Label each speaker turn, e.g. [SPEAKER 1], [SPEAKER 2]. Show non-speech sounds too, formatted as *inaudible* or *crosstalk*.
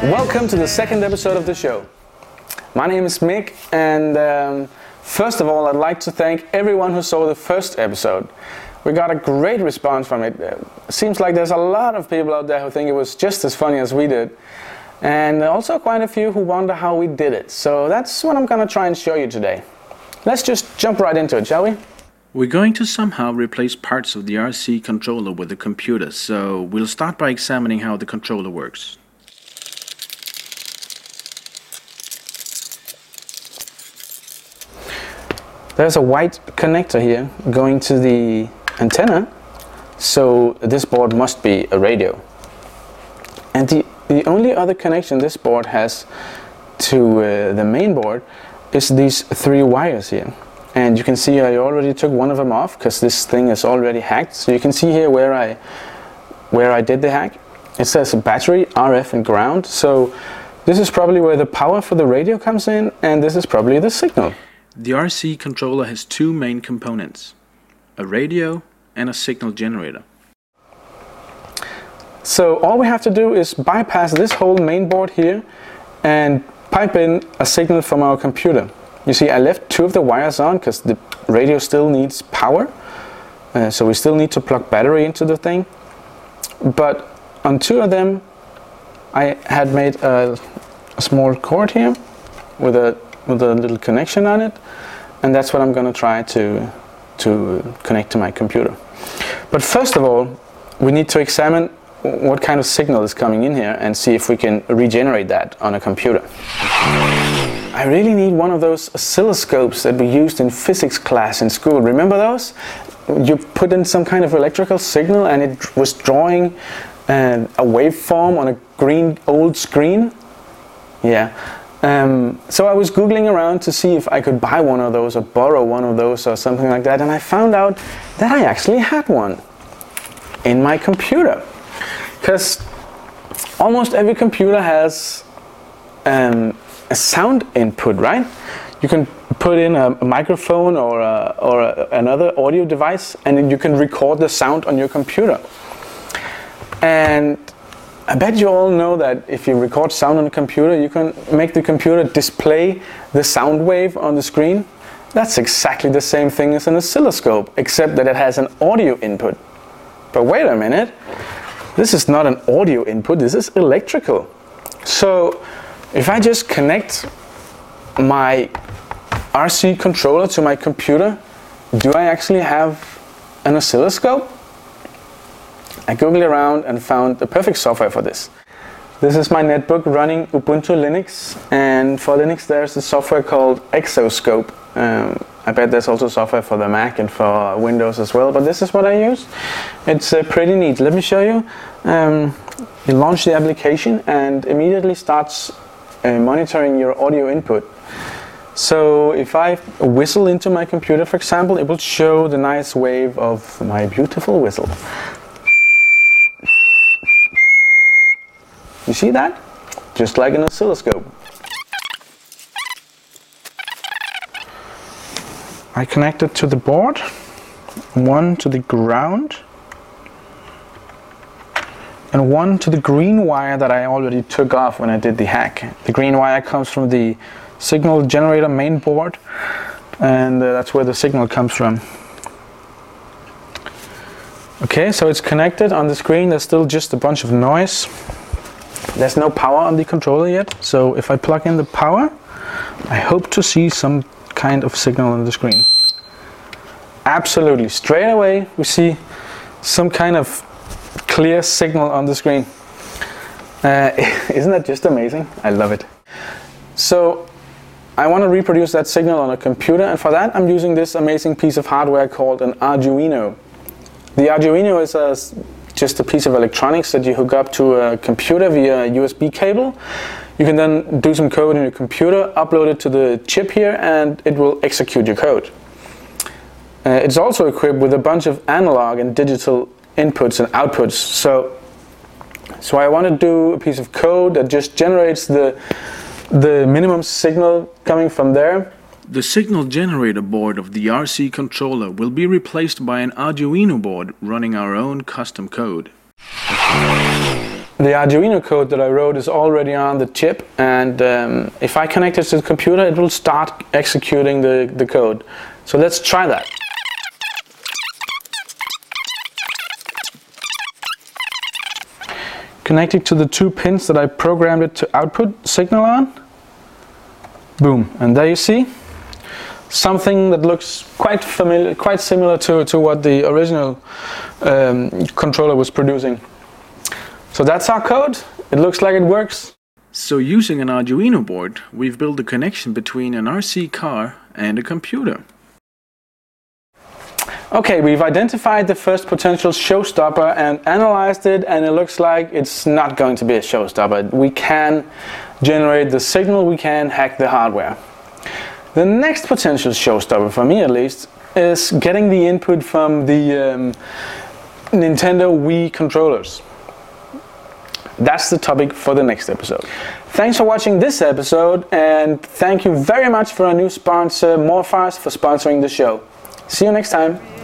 [SPEAKER 1] Welcome to the second episode of the show. My name is Mick, and um, first of all, I'd like to thank everyone who saw the first episode. We got a great response from it. Uh, seems like there's a lot of people out there who think it was just as funny as we did, and also quite a few who wonder how we did it. So that's what I'm gonna try and show you today. Let's just jump right into it, shall we?
[SPEAKER 2] We're going to somehow replace parts of the RC controller with a computer, so we'll start by examining how the controller works.
[SPEAKER 1] There's a white connector here going to the antenna, so this board must be a radio. And the, the only other connection this board has to uh, the main board is these three wires here. And you can see I already took one of them off because this thing is already hacked. So you can see here where I where I did the hack. It says battery, RF and ground. So this is probably where the power for the radio comes in and this is probably the signal.
[SPEAKER 2] The RC controller has two main components a radio and a signal generator.
[SPEAKER 1] So all we have to do is bypass this whole main board here and pipe in a signal from our computer. You see I left two of the wires on because the radio still needs power. Uh, so we still need to plug battery into the thing. But on two of them I had made a, a small cord here with a with a little connection on it and that's what I'm going to try to to connect to my computer. But first of all, we need to examine what kind of signal is coming in here and see if we can regenerate that on a computer. I really need one of those oscilloscopes that we used in physics class in school. Remember those? You put in some kind of electrical signal and it was drawing uh, a waveform on a green old screen. Yeah. Um, so I was googling around to see if I could buy one of those or borrow one of those or something like that, and I found out that I actually had one in my computer. Because almost every computer has um, a sound input, right? You can put in a, microphone or, a, or a, another audio device, and you can record the sound on your computer. And I bet you all know that if you record sound on a computer, you can make the computer display the sound wave on the screen. That's exactly the same thing as an oscilloscope, except that it has an audio input. But wait a minute, this is not an audio input, this is electrical. So if I just connect my RC controller to my computer, do I actually have an oscilloscope? I googled around and found the perfect software for this. This is my netbook running Ubuntu Linux, and for Linux there's a software called xoscope. Um, I bet there's also software for the Mac and for Windows as well, but this is what I use. It's uh, pretty neat. Let me show you. Um, you launch the application and immediately starts uh, monitoring your audio input. So if I whistle into my computer, for example, it will show the nice wave of my beautiful whistle. You see that? Just like an oscilloscope. I connect it to the board, one to the ground, and one to the green wire that I already took off when I did the hack. The green wire comes from the signal generator main board, and uh, that's where the signal comes from. Okay, so it's connected on the screen. There's still just a bunch of noise. There's no power on the controller yet, so if I plug in the power, I hope to see some kind of signal on the screen. Absolutely, straight away we see some kind of clear signal on the screen. Uh, *laughs* isn't that just amazing? I love it. So I want to reproduce that signal on a computer, and for that I'm using this amazing piece of hardware called an Arduino. The Arduino is a just a piece of electronics that you hook up to a computer via a USB cable. You can then do some code in your computer, upload it to the chip here, and it will execute your code. Uh, it's also equipped with a bunch of analog and digital inputs and outputs. So, so I want to do a piece of code that just generates the the minimum signal coming from there.
[SPEAKER 2] The signal generator board of the RC controller will be replaced by an Arduino board running our own custom code.
[SPEAKER 1] The Arduino code that I wrote is already on the chip, and um, if I connect it to the computer, it will start executing the, the code. So let's try that. Connecting to the two pins that I programmed it to output signal on. Boom, and there you see something that looks quite familiar, quite similar to, to what the original um, controller was producing. So that's our code. It looks like it works.
[SPEAKER 2] So using an Arduino board, we've built a connection between an RC car and a computer.
[SPEAKER 1] Okay, we've identified the first potential showstopper and analyzed it, and it looks like it's not going to be a showstopper. We can generate the signal, we can hack the hardware. The next potential showstopper, for me at least, is getting the input from the um, Nintendo Wii controllers. That's the topic for the next episode. Thanks for watching this episode, and thank you very much for our new sponsor, Morphars, for sponsoring the show. See you next time.